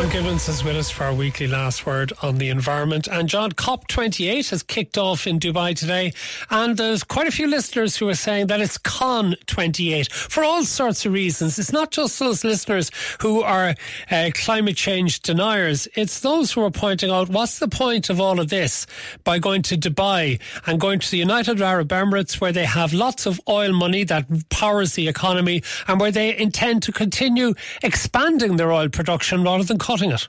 John Gibbons is with us for our weekly last word on the environment. And John, COP28 has kicked off in Dubai today. And there's quite a few listeners who are saying that it's CON 28 for all sorts of reasons. It's not just those listeners who are uh, climate change deniers. It's those who are pointing out what's the point of all of this by going to Dubai and going to the United Arab Emirates where they have lots of oil money that powers the economy and where they intend to continue expanding their oil production rather than cutting it?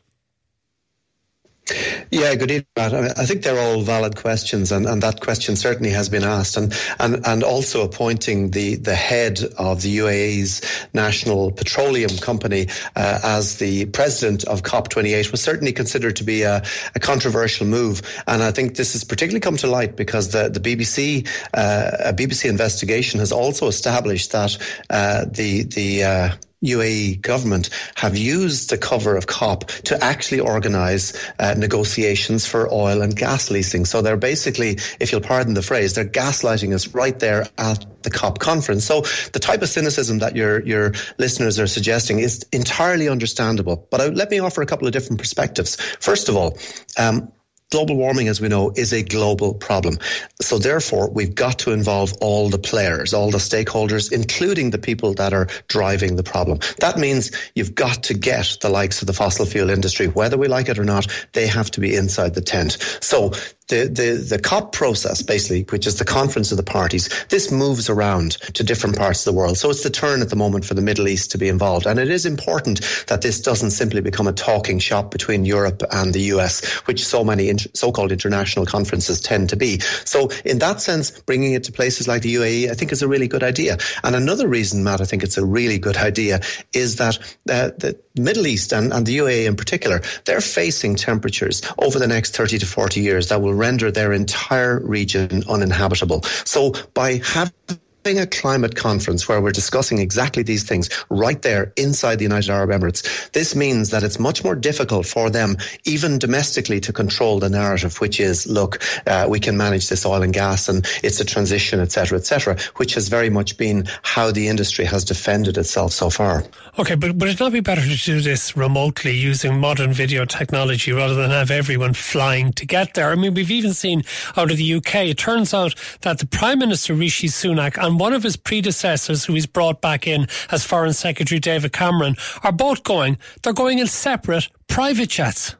Yeah, good evening, Matt. I think they're all valid questions, and, and that question certainly has been asked. And, and, and also appointing the, the head of the UAE's National Petroleum Company uh, as the president of COP28 was certainly considered to be a, a, controversial move. And I think this has particularly come to light because the, the BBC, uh, a BBC investigation has also established that uh, the, the uh, UAE government have used the cover of COP to actually organise uh, negotiations for oil and gas leasing. So they're basically, if you'll pardon the phrase, they're gaslighting us right there at the COP conference. So the type of cynicism that your your listeners are suggesting is entirely understandable. But I, let me offer a couple of different perspectives. First of all. Um, global warming, as we know, is a global problem. So therefore, we've got to involve all the players, all the stakeholders, including the people that are driving the problem. That means you've got to get the likes of the fossil fuel industry, whether we like it or not, they have to be inside the tent. So the, the, the COP process, basically, which is the conference of the parties, this moves around to different parts of the world. So it's the turn at the moment for the Middle East to be involved. And it is important that this doesn't simply become a talking shop between Europe and the US, which so many so-called international conferences tend to be. So in that sense, bringing it to places like the UAE, I think is a really good idea. And another reason, Matt, I think it's a really good idea is that uh, the Middle East and, and the UAE in particular, they're facing temperatures over the next 30 to 40 years that will render their entire region uninhabitable. So by having having a climate conference where we're discussing exactly these things right there inside the United Arab Emirates, this means that it's much more difficult for them, even domestically, to control the narrative, which is, look, uh, we can manage this oil and gas and it's a transition, etc., etc., which has very much been how the industry has defended itself so far. Okay, but would it not be better to do this remotely using modern video technology rather than have everyone flying to get there? I mean, we've even seen out of the UK, it turns out that the Prime Minister Rishi Sunak and one of his predecessors, who he's brought back in as Foreign Secretary David Cameron, are both going. They're going in separate private jets.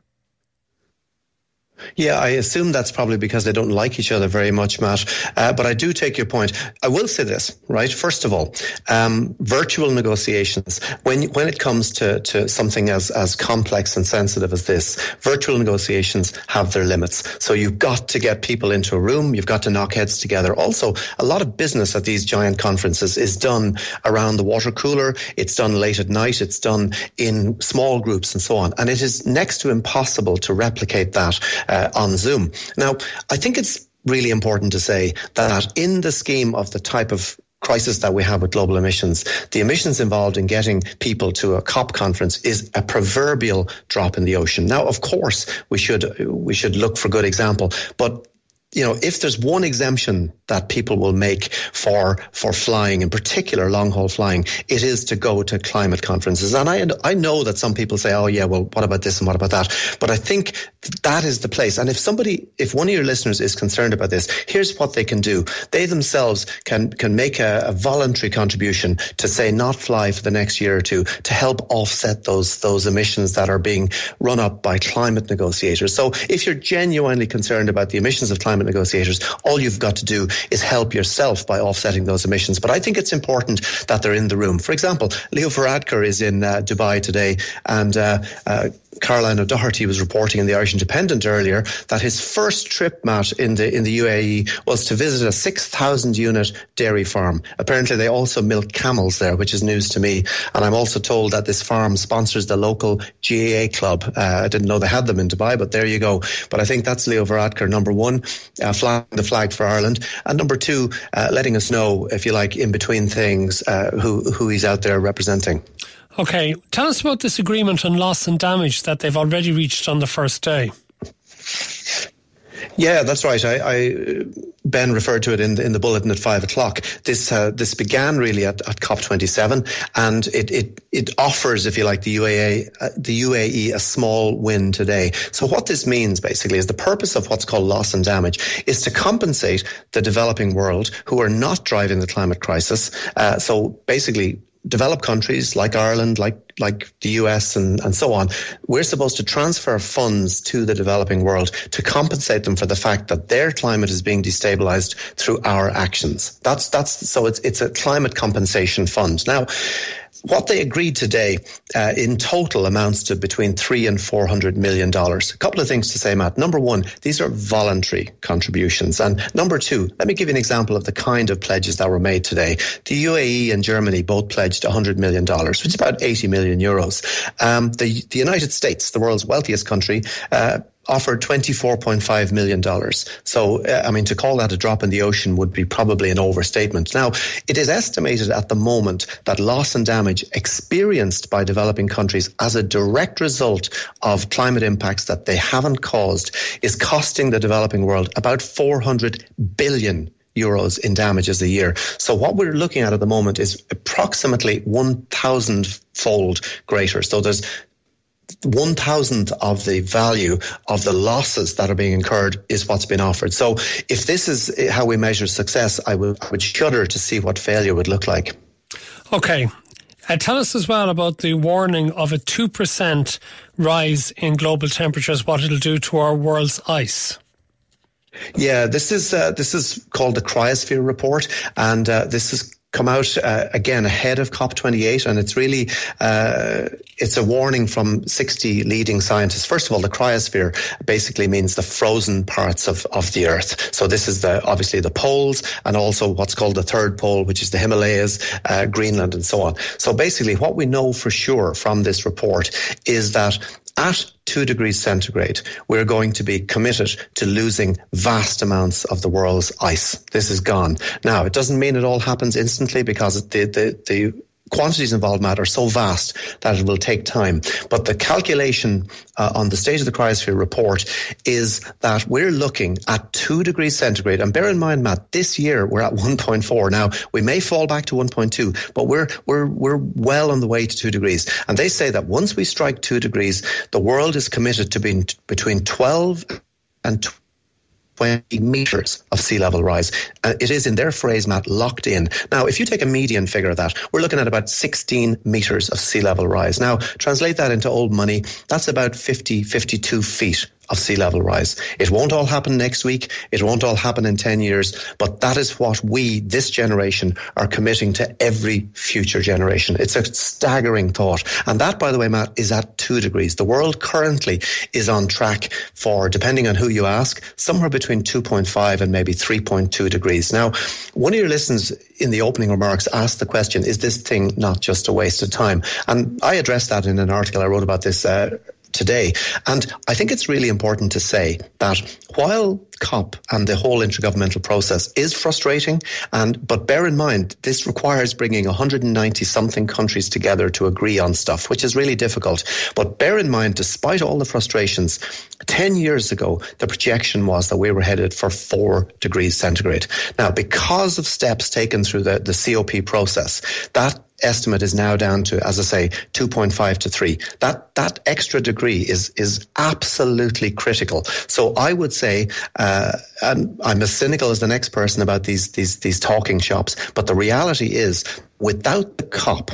Yeah, I assume that's probably because they don't like each other very much, Matt. Uh, but I do take your point. I will say this, right? First of all, um, virtual negotiations, when when it comes to, to something as, as complex and sensitive as this, virtual negotiations have their limits. So you've got to get people into a room, you've got to knock heads together. Also, a lot of business at these giant conferences is done around the water cooler, it's done late at night, it's done in small groups and so on. And it is next to impossible to replicate that uh, on Zoom. Now, I think it's really important to say that in the scheme of the type of crisis that we have with global emissions, the emissions involved in getting people to a COP conference is a proverbial drop in the ocean. Now, of course, we should we should look for good example, but you know, if there's one exemption that people will make for for flying, in particular long haul flying, it is to go to climate conferences. And I I know that some people say, oh yeah, well, what about this and what about that? But I think that is the place. And if somebody, if one of your listeners is concerned about this, here's what they can do. They themselves can can make a, a voluntary contribution to say not fly for the next year or two to help offset those those emissions that are being run up by climate negotiators. So if you're genuinely concerned about the emissions of climate climate negotiators, all you've got to do is help yourself by offsetting those emissions. But I think it's important that they're in the room. For example, Leo Varadkar is in uh, Dubai today, and uh, uh, Caroline O'Doherty was reporting in the Irish Independent earlier that his first trip, Matt, in the in the UAE was to visit a 6,000 unit dairy farm. Apparently, they also milk camels there, which is news to me. And I'm also told that this farm sponsors the local GAA club. Uh, I didn't know they had them in Dubai, but there you go. But I think that's Leo Varadkar, number one, uh, flying the flag for Ireland, and number two, uh, letting us know, if you like, in between things, uh, who who he's out there representing. Okay, tell us about this agreement on loss and damage that they've already reached on the first day. Yeah, that's right. I, I Ben referred to it in the, in the bulletin at five o'clock. This uh, this began really at, at COP27, and it, it it offers, if you like, the UAE uh, the UAE a small win today. So what this means basically is the purpose of what's called loss and damage is to compensate the developing world who are not driving the climate crisis. Uh, so basically, developed countries like Ireland, like like the US and, and so on, we're supposed to transfer funds to the developing world to compensate them for the fact that their climate is being destabilized through our actions. That's that's so it's it's a climate compensation fund. Now what they agreed today uh, in total amounts to between three and four hundred million dollars. A couple of things to say, Matt. Number one, these are voluntary contributions, and number two, let me give you an example of the kind of pledges that were made today. The UAE and Germany both pledged hundred million dollars, which is about eighty million euros. Um, the the United States, the world's wealthiest country, uh, offered $24.5 million. So, uh, I mean, to call that a drop in the ocean would be probably an overstatement. Now, it is estimated at the moment that loss and damage experienced by developing countries as a direct result of climate impacts that they haven't caused is costing the developing world about 400 billion euros in damages a year. So what we're looking at at the moment is approximately 1,000 fold greater. So there's one thousandth of the value of the losses that are being incurred is what's been offered. So if this is how we measure success, I would, I would shudder to see what failure would look like. Okay. Uh, tell us as well about the warning of a 2% rise in global temperatures, what it'll do to our world's ice. Yeah, this is uh, this is called the Cryosphere Report, and uh, this is come out uh, again ahead of COP28, and it's really uh, it's a warning from 60 leading scientists. First of all, the cryosphere basically means the frozen parts of, of the Earth. So this is the obviously the poles, and also what's called the third pole, which is the Himalayas, uh, Greenland, and so on. So basically, what we know for sure from this report is that at two degrees centigrade, we're going to be committed to losing vast amounts of the world's ice. This is gone. Now, it doesn't mean it all happens instantly because the, the, the quantities involved, Matt, are so vast that it will take time. But the calculation uh, on the state of the cryosphere report is that we're looking at two degrees centigrade. And bear in mind, Matt, this year we're at 1.4. Now we may fall back to 1.2, but we're we're we're well on the way to two degrees. And they say that once we strike two degrees, the world is committed to being t- between 12 and 20 metres of sea level rise. Uh, it is, in their phrase, Matt, locked in. Now, if you take a median figure of that, we're looking at about 16 metres of sea level rise. Now, translate that into old money, that's about 50, 52 feet of sea level rise. It won't all happen next week. It won't all happen in 10 years, but that is what we, this generation, are committing to every future generation. It's a staggering thought. And that, by the way, Matt, is at two degrees. The world currently is on track for, depending on who you ask, somewhere between 2.5 and maybe 3.2 degrees. Now, one of your listeners in the opening remarks asked the question, is this thing not just a waste of time? And I addressed that in an article I wrote about this uh, today. And I think it's really important to say that while COP and the whole intergovernmental process is frustrating, and but bear in mind this requires bringing 190 something countries together to agree on stuff, which is really difficult. But bear in mind, despite all the frustrations, 10 years ago the projection was that we were headed for four degrees centigrade. Now, because of steps taken through the, the COP process, that estimate is now down to, as I say, 2.5 to 3. That, that extra degree is, is absolutely critical. So I would say, uh, and I'm as cynical as the next person about these, these, these talking shops, but the reality is without the COP,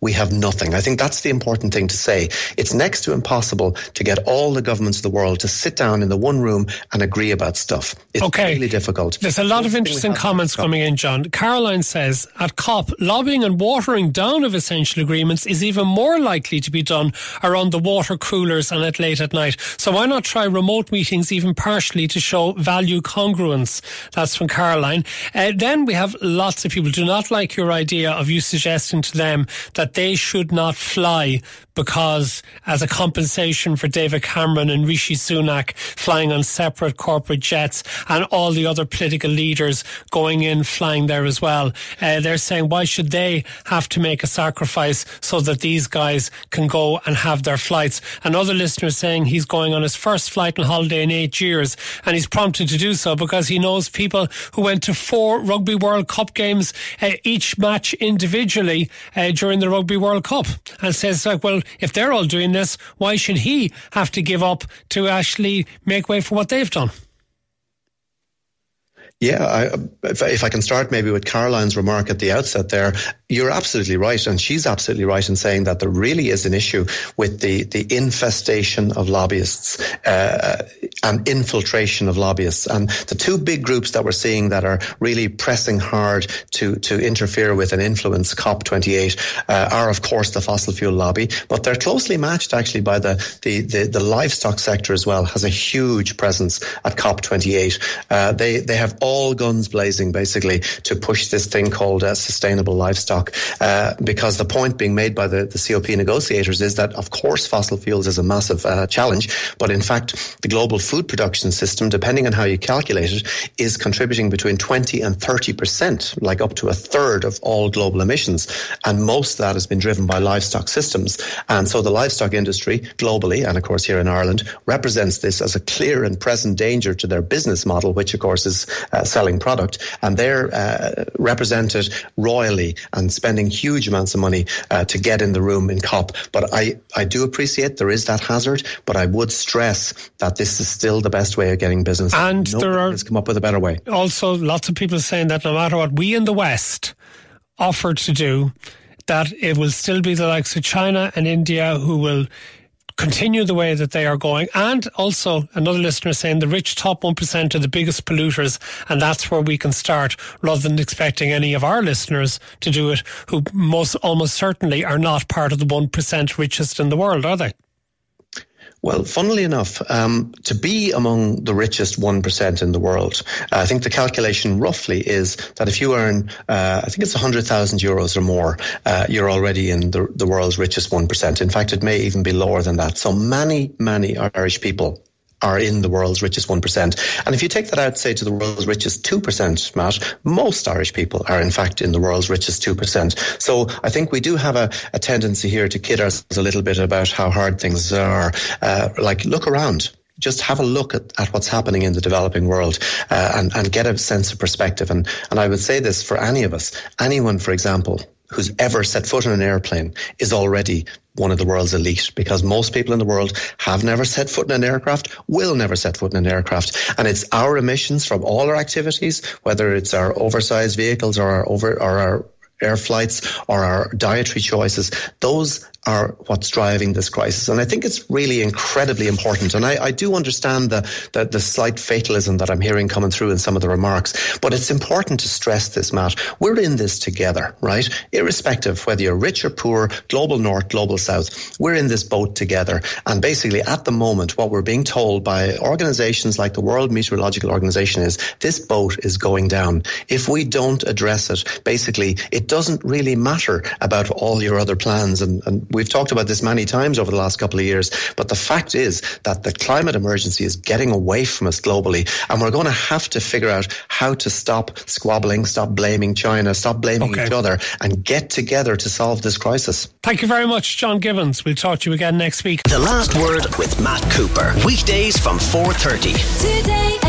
we have nothing. I think that's the important thing to say. It's next to impossible to get all the governments of the world to sit down in the one room and agree about stuff. It's okay. really difficult. There's a lot of interesting comments coming in, John. Caroline says at COP, lobbying and watering down of essential agreements is even more likely to be done around the water coolers and at late at night. So why not try remote meetings even partially to show value congruence? That's from Caroline. Uh, then we have lots of people do not like your idea of you suggesting to them that that they should not fly because as a compensation for David Cameron and Rishi Sunak flying on separate corporate jets and all the other political leaders going in flying there as well. Uh, they're saying why should they have to make a sacrifice so that these guys can go and have their flights? Another listener saying he's going on his first flight and holiday in eight years and he's prompted to do so because he knows people who went to four Rugby World Cup games, uh, each match individually uh, during the Rugby World Cup and says like, well, if they're all doing this, why should he have to give up to actually make way for what they've done? Yeah, I, if, if, I can start maybe with Caroline's remark at the outset there, you're absolutely right, and she's absolutely right in saying that there really is an issue with the, the infestation of lobbyists uh, and infiltration of lobbyists. And the two big groups that we're seeing that are really pressing hard to, to interfere with and influence COP28 uh, are, of course, the fossil fuel lobby, but they're closely matched actually by the, the, the, the livestock sector as well, has a huge presence at COP28. Uh, they, they have all guns blazing basically to push this thing called uh, sustainable livestock. Uh, because the point being made by the, the COP negotiators is that, of course, fossil fuels is a massive uh, challenge, but in fact, the global food production system, depending on how you calculate it, is contributing between 20 and 30 percent, like up to a third of all global emissions. And most of that has been driven by livestock systems. And so the livestock industry globally, and of course here in Ireland, represents this as a clear and present danger to their business model, which of course is uh, selling product, and they're uh, represented royally and spending huge amounts of money uh, to get in the room in COP. But I, I do appreciate there is that hazard, but I would stress that this is still the best way of getting business. And Nobody there are has come up with a better way. Also, lots of people saying that no matter what we in the West offer to do, that it will still be the likes of China and India who will continue the way that they are going. And also another listener saying the rich top 1% are the biggest polluters. And that's where we can start rather than expecting any of our listeners to do it who most almost certainly are not part of the 1% richest in the world, are they? Well, funnily enough, um, to be among the richest 1% in the world, I think the calculation roughly is that if you earn, uh, I think it's 100,000 euros or more, uh, you're already in the, the world's richest 1%. In fact, it may even be lower than that. So many, many Irish people are in the world's richest 1%. And if you take that out, say, to the world's richest 2%, Matt, most Irish people are in fact in the world's richest 2%. So I think we do have a, a tendency here to kid ourselves a little bit about how hard things are. Uh, like, look around just have a look at, at what's happening in the developing world uh, and, and get a sense of perspective. And, and I would say this for any of us, anyone, for example, who's ever set foot on an airplane is already one of the world's elite because most people in the world have never set foot in an aircraft, will never set foot in an aircraft. And it's our emissions from all our activities, whether it's our oversized vehicles or our over or our air flights or our dietary choices, those are what's driving this crisis. And I think it's really incredibly important. And I, I do understand the, the, the, slight fatalism that I'm hearing coming through in some of the remarks, but it's important to stress this, Matt. We're in this together, right? Irrespective whether you're rich or poor, global north, global south, we're in this boat together. And basically at the moment, what we're being told by organizations like the World Meteorological Organization is this boat is going down. If we don't address it, basically it doesn't really matter about all your other plans and, and we've talked about this many times over the last couple of years, but the fact is that the climate emergency is getting away from us globally, and we're going to have to figure out how to stop squabbling, stop blaming China, stop blaming okay. each other, and get together to solve this crisis. Thank you very much, John Gibbons. We'll talk to you again next week. The last word with Matt Cooper, weekdays from 4:30. Today